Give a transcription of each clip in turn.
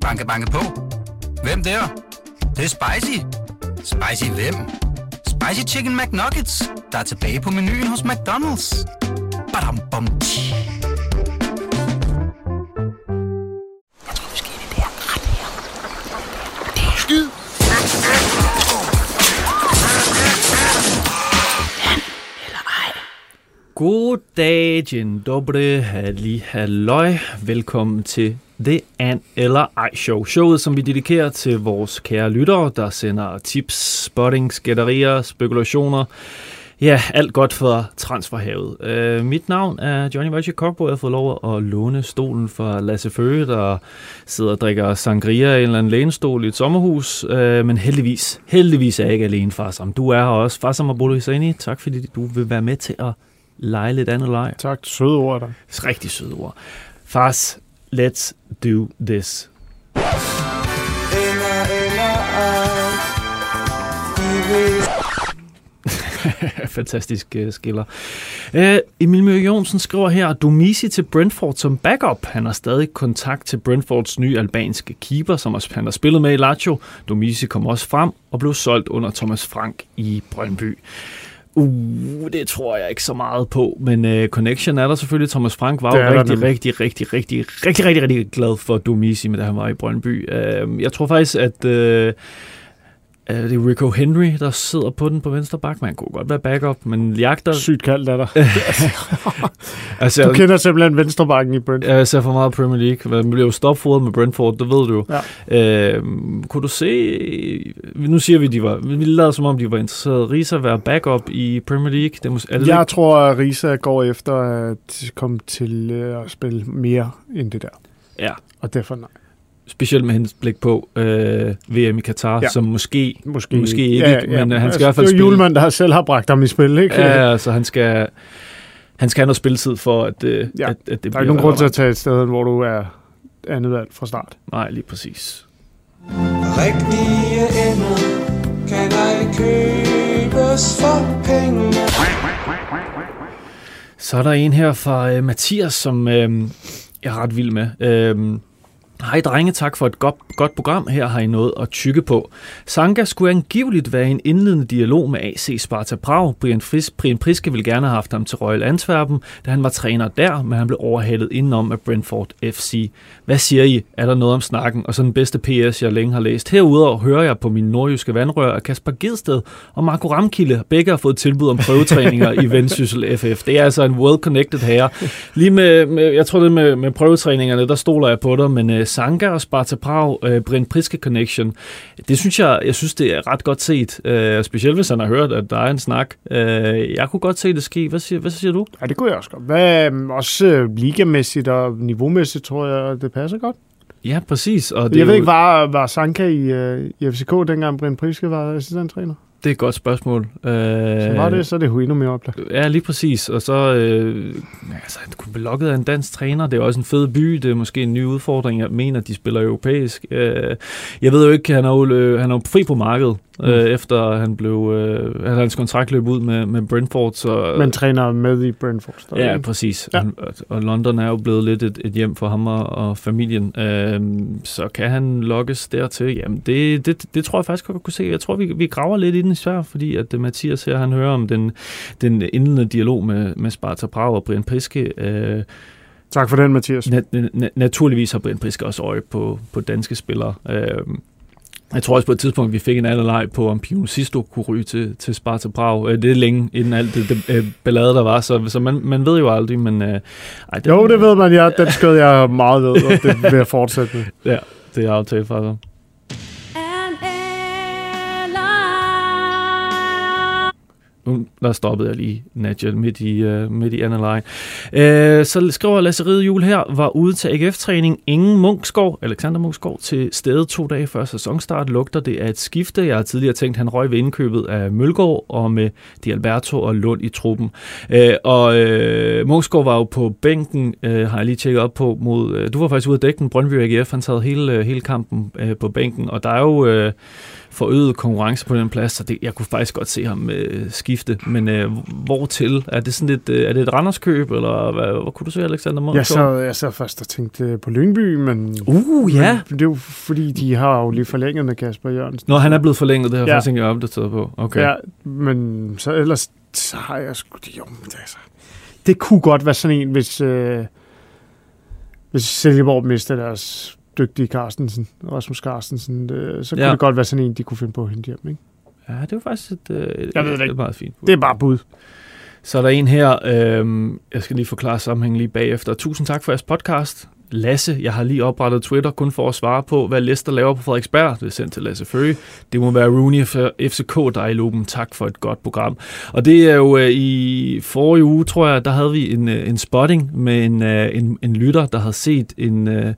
Banke, banke på. Hvem der? Det, det er spicy. Spicy hvem? Spicy Chicken McNuggets, der er tilbage på menuen hos McDonald's. Badum, bom, tji. Jeg tror måske, det er ret her. Det er skyd. God dag, dzień dobry, halli halløj. Velkommen til The An eller Ej Show. Showet, som vi dedikerer til vores kære lyttere, der sender tips, spotting, skætterier, spekulationer. Ja, alt godt for transferhavet. Uh, mit navn er Johnny Wojciech Kokbo. Jeg har fået lov at låne stolen for Lasse Føge, der sidder og drikker sangria i en eller anden lænestol i et sommerhus. Uh, men heldigvis, heldigvis er jeg ikke alene, Farsam. Du er her også. Farsam Abolo Husseini, tak fordi du vil være med til at lege lidt andet leg. Tak, søde ord der. Rigtig søde ord. Fars, let's do this. Fantastisk uh, skiller. Uh, Emil Møge Jonsen skriver her, Domisi til Brentford som backup. Han har stadig kontakt til Brentfords nye albanske keeper, som han har spillet med i Lazio. Domisi kom også frem og blev solgt under Thomas Frank i Brøndby. Uh, det tror jeg ikke så meget på, men uh, connection er der selvfølgelig. Thomas Frank var jo rigtig, nemlig. rigtig, rigtig, rigtig, rigtig, rigtig, rigtig glad for Domisi, med da han var i Brøndby. Uh, jeg tror faktisk, at uh, uh, det er Rico Henry, der sidder på den på venstre bak. Man kunne godt være backup, men jagter... Sygt kaldt er der. Altså, Du kender simpelthen venstrebakken i Brentford. jeg ser for meget Premier League. Man blev jo stopfodet med Brentford, det ved du jo. Ja. Øh, kunne du se... Nu siger vi, de var... Vi lader som om, de var interesseret. Risa være backup i Premier League. Det mås- er det Jeg tror, at Risa går efter at komme til øh, at spille mere end det der. Ja. Og derfor nej. Specielt med henblik på øh, VM i Katar, ja. Ja. som måske... Måske, Måske ikke, men, øh, han skal i hvert fald det er spille. Julemand, der selv har bragt ham i spil, ikke? Ja, altså han skal... Han skal have noget spilletid for, at, øh, Ja. at, at det der er ikke nogen grund til at tage et sted, hvor du er andet valg fra start. Nej, lige præcis. Rigtige ender kan ej købes for penge. Så er der en her fra øh, Mathias, som øh, jeg er ret vild med. Øh, Hej drenge, tak for et godt, godt program. Her har I noget at tykke på. Sanka skulle angiveligt være i en indledende dialog med AC Sparta Prag. Brian, Fris, Brian Priske ville gerne have haft ham til Royal Antwerpen, da han var træner der, men han blev overhalet indenom af Brentford FC. Hvad siger I? Er der noget om snakken? Og så den bedste PS, jeg længe har læst. Herudover hører jeg på min nordjyske vandrør, at Kasper Gedsted og Marco Ramkilde begge har fået tilbud om prøvetræninger i Vendsyssel FF. Det er altså en well-connected herre. Lige med, med jeg tror det med, med prøvetræningerne, der stoler jeg på dig, men øh, Sanka og Sparta Prag, uh, Brent Priske Connection, det synes jeg, jeg synes, det er ret godt set. Uh, specielt hvis han har hørt, at der er en snak. Uh, jeg kunne godt se det ske. Hvad siger, hvad siger du? Ja, det kunne jeg også godt. Hvad, øhm, også øh, ligamæssigt og niveaumæssigt, tror jeg, det passer godt. Ja, præcis. Og det Jeg ved jo- ikke, var, var Sanka i, øh, i FCK, dengang Brian Priske var assistenttræner? Det er et godt spørgsmål. Uh, Så var det, så er det jo endnu mere oplagt. Ja, lige præcis. Og så øh, altså, han kunne blive lukket af en dansk træner. Det er også en fed by. Det er måske en ny udfordring. Jeg mener, de spiller europæisk. Øh, jeg ved jo ikke, han er jo, øh, han er jo fri på markedet, øh, efter han blev, øh, hans kontrakt løb ud med, med Brentford. Så, Men træner med i Brentford. stadig, Ja, præcis. Ja. Ja. Og, London er jo blevet lidt et, et hjem for ham og, og familien. Øhm, så kan han lokkes dertil? Jamen, det, det, det tror jeg faktisk godt kunne se. Jeg tror, vi, vi graver lidt i den især, fordi at øh, Mathias her, han hører om den, den indledende dialog med, med Sparta Prag og Brian Priske. Øh, Tak for den, Mathias. na- na- naturligvis har Brian Priske også øje på, på danske spillere. Øhm, jeg tror også på et tidspunkt, vi fik en anden leg på, om Pino Sisto kunne ryge til, til Sparta Prag. Øh, Det er længe inden alt det, det øh, ballade, der var, så, så man, man ved jo aldrig, men... Øh, ej, Jo, det ved man, ja. Den skød jeg meget ved, og det vil jeg fortsætte med. Ja, det er aftalt fra dig. Nu der stoppede jeg lige, Nadja, midt i, uh, midt i anden leg. Uh, øh, så skriver Lasse Ride Jul her, var ude til AGF-træning. Ingen Munkskov, Alexander Munkskov, til stede to dage før sæsonstart. Lugter det af et skifte. Jeg har tidligere tænkt, han røg ved indkøbet af Mølgaard og med Di Alberto og Lund i truppen. Uh, og uh, Munkskov var jo på bænken, uh, har jeg lige tjekket op på. Mod, uh, du var faktisk ude at dække den, Brøndby AGF. Han sad hele, uh, hele kampen uh, på bænken, og der er jo... Uh, forøget konkurrence på den plads, så det, jeg kunne faktisk godt se ham øh, skifte, men øh, hvor til? Er det sådan et, øh, er det et Randerskøb, eller hvad, hvad kunne du se, Alexander? Jeg sad, jeg sad først og tænkte på Lyngby, men... Uh, ja. Men det er jo fordi, de har jo lige forlænget med Kasper Jørgensen. Nå, han er blevet forlænget, det har jeg Ja. faktisk ikke opdateret på. Okay. Ja, men så ellers så har jeg sgu det jo. men det Altså, det kunne godt være sådan en, hvis, øh, hvis Silkeborg mister deres dygtige Carstensen, Rasmus Carstensen, øh, så kunne Ja. det godt være sådan en, de kunne finde på at hente hjem. Ikke? Ja, det var faktisk et, øh, et, Jeg ved det et, et meget fint. bud. Det er bare bud. Så er der en her, øh, jeg skal lige forklare sammenhængen lige bagefter. Tusind tak for jeres podcast. Lasse, jeg har lige oprettet Twitter kun for at svare på, hvad Leicester laver på Frederiksberg. Det er sendt til Lasse Føge. Det må være Rooney for FCK, der er i lupen. Tak for et godt program. Og det er jo øh, i forrige uge, tror jeg, der havde vi en, øh, en spotting med en, øh, en, en lytter, der havde set en, øh,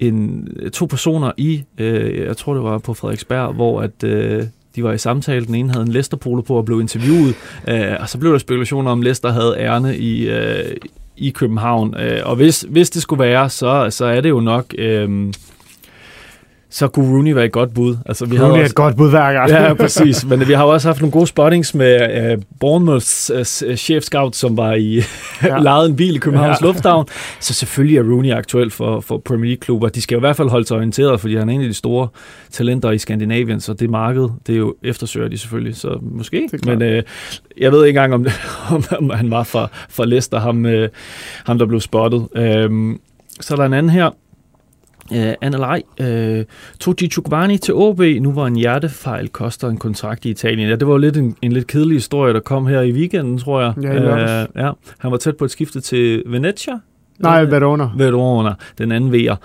en, to personer i, øh, jeg tror det var på Frederiksberg, hvor at... Øh, de var i samtale. Den ene havde en Leicester-polo på og blev interviewet. Øh, og så blev der spekulationer om, Leicester havde ærne i, øh, i København. Øh, og hvis, hvis det skulle være, så, så er det jo nok... Øh, så kunne Rooney være et godt bud. Altså, vi har også, et godt bud hver gang. Ja, præcis. Men vi har også haft nogle gode spottings med uh, Bournemouths uh, chef scout, som var i Ja. lejet en bil i Københavns Ja. Lufthavn. Så selvfølgelig er Rooney aktuel for, for Premier League-klubber. De skal jo i hvert fald holde sig orienteret, fordi han er en af de store talenter i Skandinavien, så det marked, det er jo eftersøger de selvfølgelig, så måske. Er. Men uh, jeg ved ikke engang, om, om, om han var fra, fra Leicester, ham, uh, ham der blev spottet. Um, så er der en anden her. Uh, Anna Lej, uh, Toji Chukvani til OB, nu hvor en hjertefejl koster en kontrakt i Italien. Ja, det var jo lidt en, en lidt kedelig historie, der kom her i weekenden, tror jeg. Ja, i lørdags. ja, han var tæt på et skifte til Venezia. Nej, Øh, Verona. Verona, den anden V'er.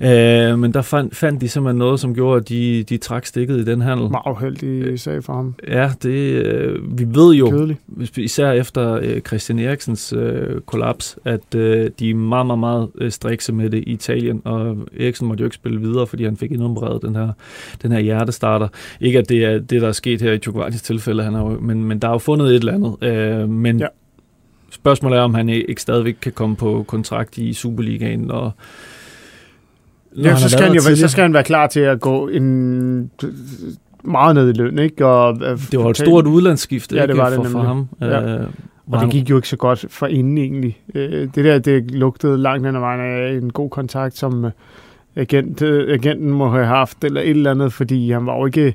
Uh, men der fandt, fandt de simpelthen noget, som gjorde, at de, de trak stikket i den handel. Meget uheldig sag for ham. Ja, det, øh, vi ved jo, Kedelig. især efter øh, Christian Eriksens øh, kollaps, at øh, de er meget, meget, meget øh, strikse med det i Italien, og Eriksen måtte jo ikke spille videre, fordi han fik indopereret den her, den her hjertestarter. Ikke at det er det, der er sket her i Chukwatis tilfælde, han er jo, men, men der er jo fundet et eller andet. Øh, men Ja. Spørgsmålet er, om han ikke stadigvæk kan komme på kontrakt i Superligaen, og Ja, så skal, han jo, så skal han være klar til at gå en meget ned i løn, ikke? Og, øh, Det var et stort udlandsskifte Ja, det ikke, var det for, for ham. Ja. Øh, Og det gik jo ikke så godt for inden egentlig. Øh, Det der, det lugtede langt hen ad vejen af en god kontakt, som øh, agent, øh, agenten må have haft, eller et eller andet, fordi han var jo ikke,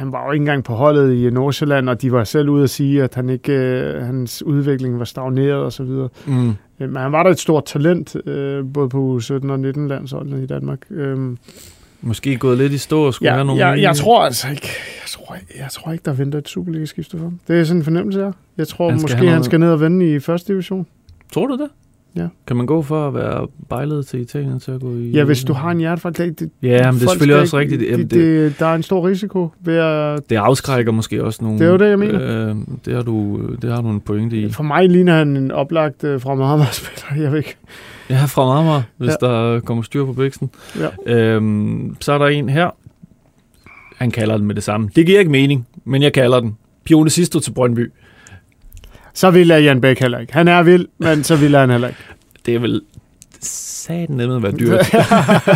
han var jo ikke engang på holdet i Nordsjælland, og de var selv ude at sige, at han ikke, øh, hans udvikling var stagneret og så videre. mm. Øh, Men han var da et stort talent, øh, både på 17 og 19 landsholdene i Danmark. Øhm, Måske gået lidt i stå og skulle Ja, have nogle jeg, jeg tror altså ikke, jeg tror, jeg tror ikke, der venter et Superliga-skifte for ham. Det er sådan en fornemmelse her. Jeg tror Han måske, han skal ned og vende i første division. Tror du det? Ja. Kan man gå for at være bejlet til Italien til at gå i... Ja, hvis du har en hjertefejl. Det, det, Ja, men det er selvfølgelig også rigtigt. Det, Jamen, det, det, det, der er en stor risiko ved at... det afskrækker måske også nogle... Det er jo det, jeg mener. Øh, det, har du, det har du en pointe i. For mig ligner han en oplagt uh, fra Mahama-spiller. Jeg ved ikke. Ja, fra Marmar, hvis Ja. der kommer styr på bæksten. Ja. Øhm, så er der en her. Han kalder den med det samme. Det giver ikke mening, men jeg kalder den. Pione Sisto til Brøndby. Så vil jeg Jan Bæk heller ikke. Han er vild, men så vil han heller ikke. Det er vel satan nemme at være dyrt.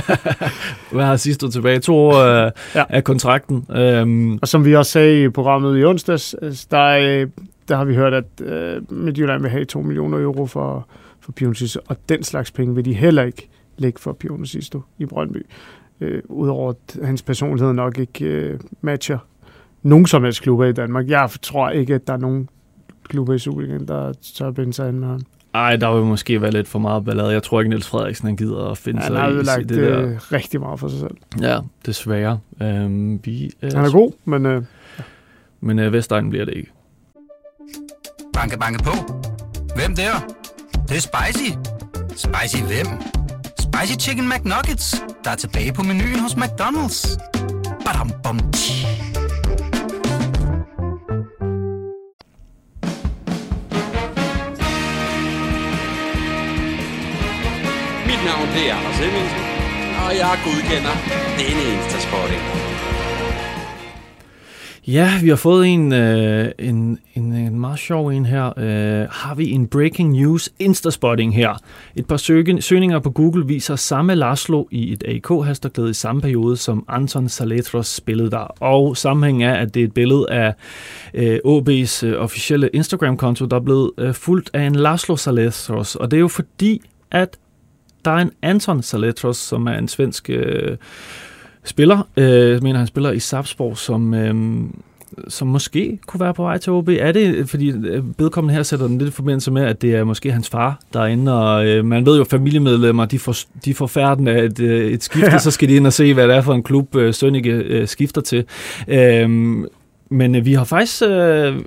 Hvad har Sisto tilbage? To år af, Ja. af kontrakten. Øhm, Og som vi også sagde i programmet i onsdags, altså, der, er, der har vi hørt, at øh, Midtjylland vil have 2 millioner euro for, for Pionsisto, og den slags penge vil de heller ikke lægge for Pionsisto i Brøndby. Øh, Udover at hans personlighed nok ikke øh, matcher nogen som helst klubber i Danmark. Jeg tror ikke, at der er nogen klubber i Superligaen, der tør binde sig an med ham. ej, der vil måske være lidt for meget ballade. Jeg tror ikke, Niels Frederiksen han gider at finde Han sig i, det der. øh, rigtig meget for sig selv. Ja, desværre. Øhm, vi, øh, Han er god, men øh, Men øh, Vestegn bliver det ikke. Banke, banke på. Hvem der? Det, det er spicy. Spicy hvem? Spicy Chicken McNuggets, der er tilbage på menuen hos McDonald's. Badum, bom, tji. Mit navn det er Anders Hemmingsen, og jeg godkender denne Insta-spotting. Ja, vi har fået en, øh, en, en, en meget sjov en her. Øh, har vi en breaking news instaspotting her. Et par søg- søgninger på Google viser samme Laszlo i et AK-hasterklæde i samme periode, som Anton Saletros spillede der. Og sammenhængen er, at det er et billede af øh, OB's øh, officielle Instagram-konto, der er blevet øh, fuldt af en Laszlo Saletros. Og det er jo fordi, at der er en Anton Saletros, som er en svensk... Øh, spiller. Øh, mener, han spiller i Sapsborg, som, øh, som måske kunne være på vej til OB. Er det, fordi øh, vedkommende her sætter den lidt i forbindelse med, at det er måske hans far, der er inde, og øh, man ved jo, familiemedlemmer, de får, de får færden af et, øh, et skifte, ja. så skal de ind og se, hvad det er for en klub, øh, Sønneke øh, skifter til. Øh, men øh, vi har faktisk øh,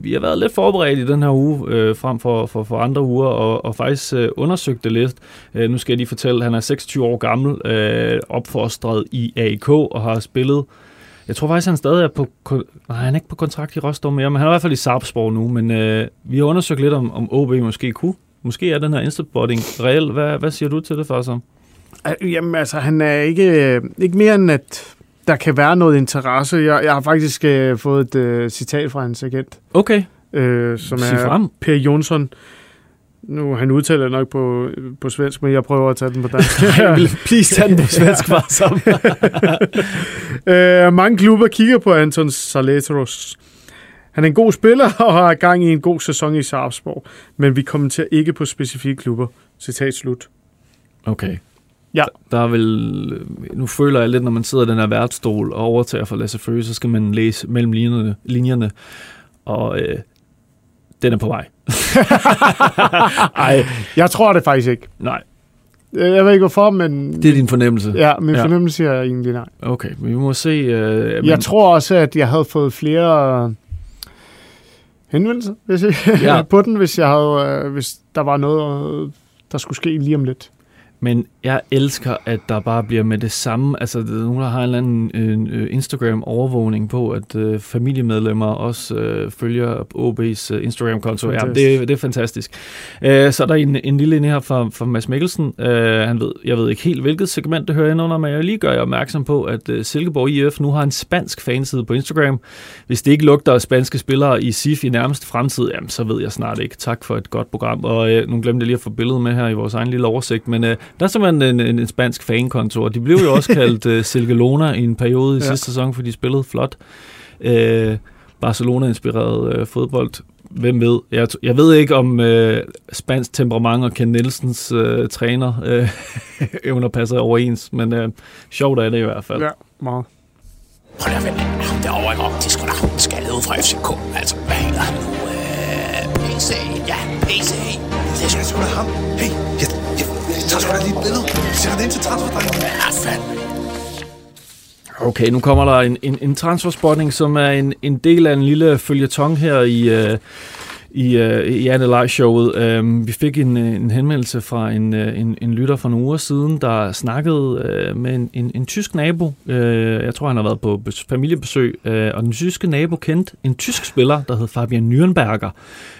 vi har været lidt forberedt i den her uge, øh, frem for, for, for andre uger, og, og faktisk øh, undersøgt det lidt. Øh, nu skal jeg lige fortælle, at han er 26 år gammel, øh, opfostret i AIK, og har spillet jeg tror faktisk, han stadig er på... Nej, han er ikke på kontrakt i Rostov mere, men han er i hvert fald i Sarpsborg nu. Men øh, vi har undersøgt lidt, om, om OB måske kunne. Måske er den her Instabotting reel. Hvad, hvad siger du til det, for så? Jamen altså, han er ikke, øh, ikke mere end, at der kan være noget interesse. Jeg, jeg har faktisk øh, fået et øh, citat fra hans agent. Okay. Øh, som Sig er frem. Per Jonsson. Nu, han udtaler nok på, på svensk, men jeg prøver at tage den på dansk. Please tage den på svensk bare sammen. øh, mange klubber kigger på Anton Saletros. Han er en god spiller og har gang i en god sæson i Sarpsborg, men vi kommenterer ikke på specifikke klubber. Citat slut. Okay. Ja. Der er vel, nu føler jeg lidt, når man sidder i den her værtsstol og overtager for Lasse Føge, så skal man læse mellem linjerne, linjerne og øh, den er på vej. Ej, jeg tror det faktisk ikke. Nej, Øh, Jeg ved ikke hvorfor, men det er din fornemmelse. ja, min Ja. fornemmelse er egentlig nej. Okay, men vi må se. Øh, men, Jeg tror også, at jeg havde fået flere henvendelser hvis jeg, Ja. på den, hvis, jeg havde, øh, hvis der var noget, øh, der skulle ske lige om lidt. Men jeg elsker, at der bare bliver med det samme. Altså, nogen, der har en eller anden øh, Instagram-overvågning på, at øh, familiemedlemmer også øh, følger OB's øh, Instagram-konto. Ja, det, det er fantastisk. Øh, så er der en, en lille inde her fra, fra Mads Mikkelsen. Øh, han ved, jeg ved ikke helt, hvilket segment det hører ind under, men jeg lige gøre jer opmærksom på, at øh, Silkeborg IF nu har en spansk fanside på Instagram. Hvis det ikke lugter af spanske spillere i SIF i nærmeste fremtid, jamen, så ved jeg snart ikke. Tak for et godt program. Og øh, nu glemte jeg lige at få billedet med her i vores egen lille oversigt, men øh, der er simpelthen en, en, en spansk fankonto, og de blev jo også kaldt øh, Silkelona i en periode i Ja. sidste sæson, for de spillede flot. Øh, Barcelona-inspireret øh, fodbold. Hvem ved? Jeg, jeg ved ikke, om øh, spansk temperament og Ken Nielsens øh, træner øh, evner passer overens, men øh, sjovt er det i hvert fald. Ja, meget. Lige at vente. Ham derovre, ikke? Det er sgu da ham, skaldet ud fra FCK. Altså, hvad hedder han nu? Øh, PC. Ja, PC. Det er sgu da ham. Hey, jeg tager sgu da lige et billede. Sætter det ind til transferdrengen. Ja, fandme. Okay, nu kommer der en, en, en transferspotting, som er en, en del af en lille følgetong her i, øh, i, øh, i Anne Live showet. Um, vi fik en, øh, en henvendelse fra en, øh, en, en lytter for nogle uger siden, der snakkede øh, med en, en, en tysk nabo. Øh, jeg tror, han har været på familiebesøg, øh, og den tyske nabo kendte en tysk spiller, der hed Fabian Nürnberger,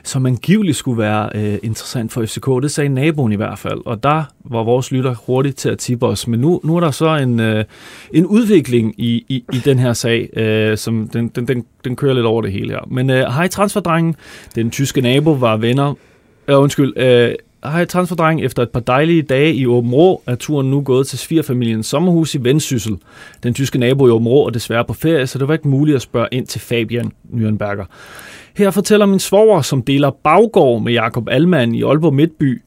som angiveligt skulle være øh, interessant for FCK. Det sagde naboen i hvert fald, og der var vores lytter hurtigt til at tippe os. Men nu, nu er der så en, øh, en udvikling i, i, i den her sag, øh, som den, den, den, den kører lidt over det hele her. Men øh, hej transferdrengen, den tyske nabo var venner, øh, undskyld, øh, hej transferdreng, efter et par dejlige dage i Åben Rå, er turen nu gået til svigerfamiliens sommerhus i Vendsyssel. Den tyske nabo i Åben Rå er desværre på ferie, så det var ikke muligt at spørge ind til Fabian Nürnberger. Her fortæller min svoger, som deler baggård med Jakob Alman i Aalborg Midtby,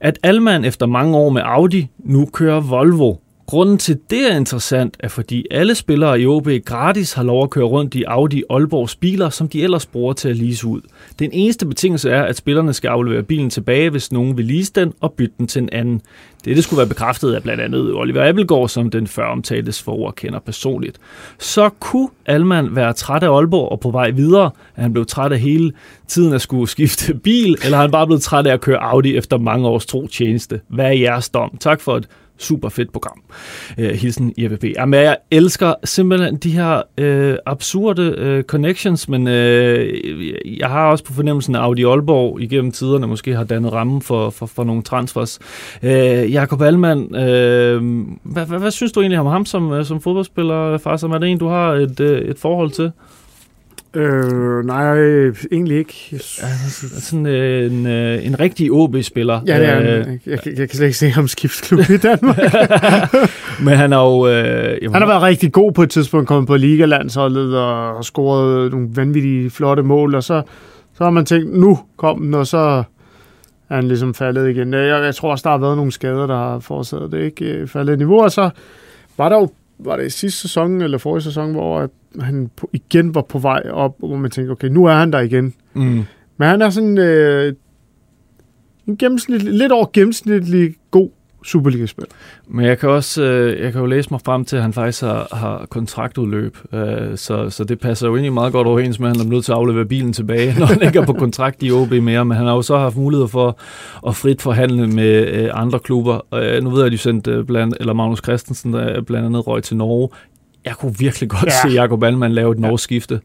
at Alman efter mange år med Audi nu kører Volvo. Grunden til det er interessant, er fordi alle spillere i OB gratis har lov at køre rundt i Audi Aalborgs biler, som de ellers bruger til at lease ud. Den eneste betingelse er, at spillerne skal aflevere bilen tilbage, hvis nogen vil lease den og bytte den til en anden. Dette skulle være bekræftet af blandt andet Oliver Appelgaard, som den før omtaltes forord kender personligt. Så kunne Alman være træt af Aalborg og på vej videre, at han blev træt af hele tiden at skulle skifte bil, eller er han bare blevet træt af at køre Audi efter mange års tro tjeneste? Hvad er jeres dom? Tak for et super fedt program. Øh, hilsen IFB. Jamen, jeg elsker simpelthen de her øh, absurde øh, connections, men øh, jeg har også på fornemmelsen, at Audi Aalborg igennem tiderne måske har dannet rammen for, for, for nogle transfers. Øh, Jakob Allmann, øh, hvad, hvad, hvad synes du egentlig om ham som, øh, som fodboldspiller, far? Som er det en, du har et, øh, et forhold til? Øh, nej, egentlig ikke. Jeg Ja, sådan øh, en, øh, en rigtig OB-spiller. Ja, det er Øh. Jeg, jeg, jeg kan slet ikke se ham skiftsklub i Danmark. Men han er jo... Øh, jamen, Han har været rigtig god på et tidspunkt, kommet på ligalandsholdet og har scoret nogle vanvittige flotte mål, og så, så har man tænkt, nu kom den, og så er han ligesom faldet igen. Jeg, jeg tror også, der har været nogle skader, der har forårsaget det ikke øh, faldet niveau, og så var der jo var det i sidste sæson eller forrige sæson, hvor at han på, igen var på vej op, hvor man tænkte, okay, nu er han der igen. mm, Men han er sådan øh, en gennemsnitlig, lidt over gennemsnitlig god Superliga-spiller. Men jeg kan også øh, jeg kan jo læse mig frem til, at han faktisk har, har kontraktudløb, øh, så, så det passer jo egentlig meget godt overens med, at han er nødt til at aflevere bilen tilbage, når han ikke er på kontrakt i OB mere, men han har jo så haft mulighed for at frit forhandle med øh, andre klubber. Øh, nu ved jeg, at de sendte øh, blandt, eller Magnus Christensen, der blandt andet røg til Norge. Jeg kunne virkelig godt Ja. se Jakob Allmann lave et norsk skifte.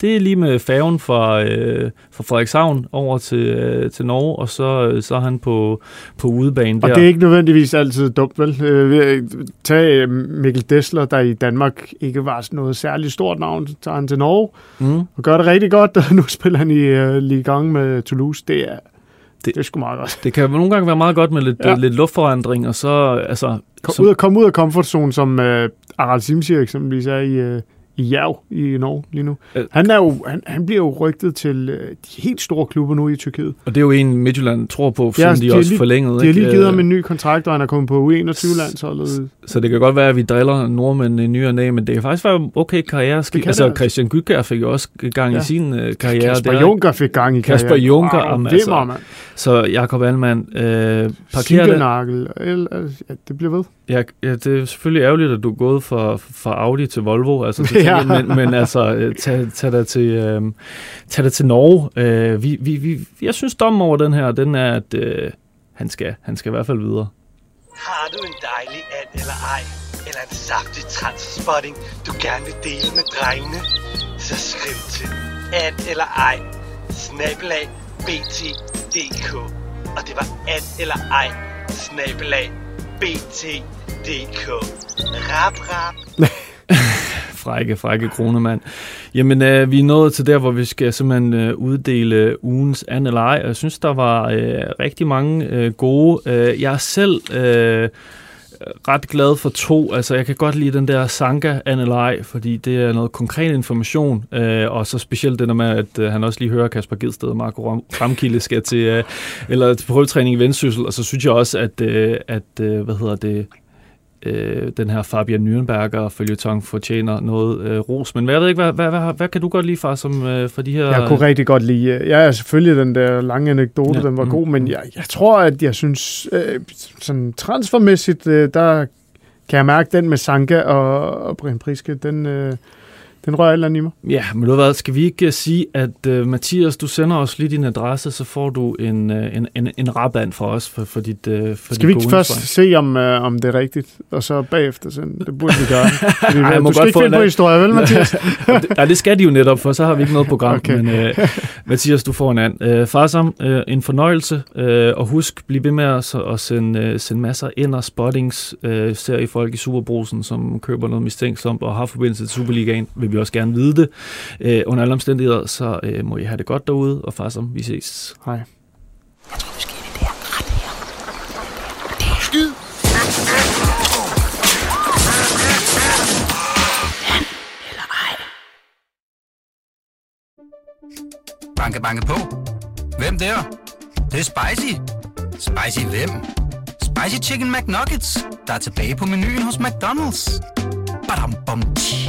Det er lige med færgen fra, øh, fra Frederikshavn over til, øh, til Norge, og så, øh, så er han på, på udebane Og der. det er ikke nødvendigvis altid dumt, vel? Øh, Tag øh, Mikkel Dessler, der i Danmark ikke var sådan noget særligt stort navn, tager han til Norge Mm. og gør det rigtig godt, og nu spiller han i uh, Ligue 1 med Toulouse. Det er, det, Det- er sgu meget godt. Det kan nogle gange være meget godt med lidt, Ja. lidt luftforandring, og så, altså... Kom, som, ud, af, kom ud af comfortzone, som uh, Aral Simsier eksempelvis er i, uh, i Jerv i Norge lige nu. Øh. Han, er jo, han, han bliver jo rygtet til uh, de helt store klubber nu i Tyrkiet. Og det er jo en, Midtjylland tror på, siden Ja, de, de også lige- forlængede. De har lige givet ham Øh, en ny kontrakt, og han er kommet på U21-landsholdet. Så det kan godt være, at vi driller nordmænd i ny og næ, men det kan faktisk være okay karriere. Det kan Altså, det altså. Christian Gytkær fik jo også gang i Ja. sin uh, karriere. Kasper der. Junker fik gang i Kasper karrieren. Juncker, Wow, jamen, det altså, man. Så Jakob Allmann, øh, parkerer det. Ja, det bliver ved. Ja, ja, det er selvfølgelig ærgerligt, at du er gået fra, fra Audi til Volvo, altså, så Ja. ja. men, men altså, øh, tag, tag, dig til, øh, tag dig til Norge. Øh, vi, vi, vi, jeg synes, dommen over den her, den er, at øh, han, skal, han skal i hvert fald videre. Har du en dejlig and eller ej, eller en saftig transspotting, du gerne vil dele med drengene? Så skriv til and eller ej, snabelag bt.dk. Og det var and eller ej, snabelag bt.dk. Rap, rap. Frække, frække kronemand. Jamen, øh, vi er nået til der, hvor vi skal simpelthen øh, uddele ugens an eller ej, og jeg synes, der var øh, rigtig mange øh, gode. Øh, jeg er selv øh, ret glad for to. Altså, jeg kan godt lide den der Sanka an eller ej, fordi det er noget konkret information, øh, og så specielt det der med, at øh, han også lige hører Kasper Gedsted og Marco Ram- Ramkilde skal til, øh, eller til prøvetræning i Vendsyssel, og så synes jeg også, at, øh, at øh, hvad hedder det, øh, den her Fabian Nürnberger følgetong fortjener noget øh, ros. Men hvad, jeg ved ikke, hvad, hvad, hvad, hvad kan du godt lide fra, som, øh, fra de her... Jeg kunne rigtig godt lide... øh, Ja, selvfølgelig den der lange anekdote, Ja, den var mm, god, men jeg, jeg tror, at jeg synes, øh, sådan transfermæssigt, øh, der kan jeg mærke den med Sanka og, og Brian Priske, den, øh, den rører eller andet i mig. Ja, men du hvad, skal vi ikke uh, sige, at uh, Mathias, du sender os lige din adresse, så får du en, uh, en, en, en rabat fra os for, for dit uh, for Skal dit vi ikke først se, om, øh, om det er rigtigt, og så bagefter sende? Det burde vi gøre. Fordi, Ej, du skal godt ikke finde på historie, vel, Mathias? Ja, det, skal de jo netop, for så har vi ikke noget program. Okay. Men uh, Mathias, du får en anden. Uh, Farsam, uh, en fornøjelse, uh, og husk, bliv ved med at, at sende, uh, sende masser ind og spottings, uh, ser I folk i Superbrusen, som køber noget mistænksomt og har forbindelse til Superligaen, vil vi også gerne vide det. Uh, under alle omstændigheder, så uh, må I have det godt derude, og Farsam, vi ses. Hej. Skyd! Banke, banke på. Hvem der? Det, det er spicy. Spicy hvem? Spicy Chicken McNuggets, der er tilbage på menuen hos McDonald's. Badum, bom, tji.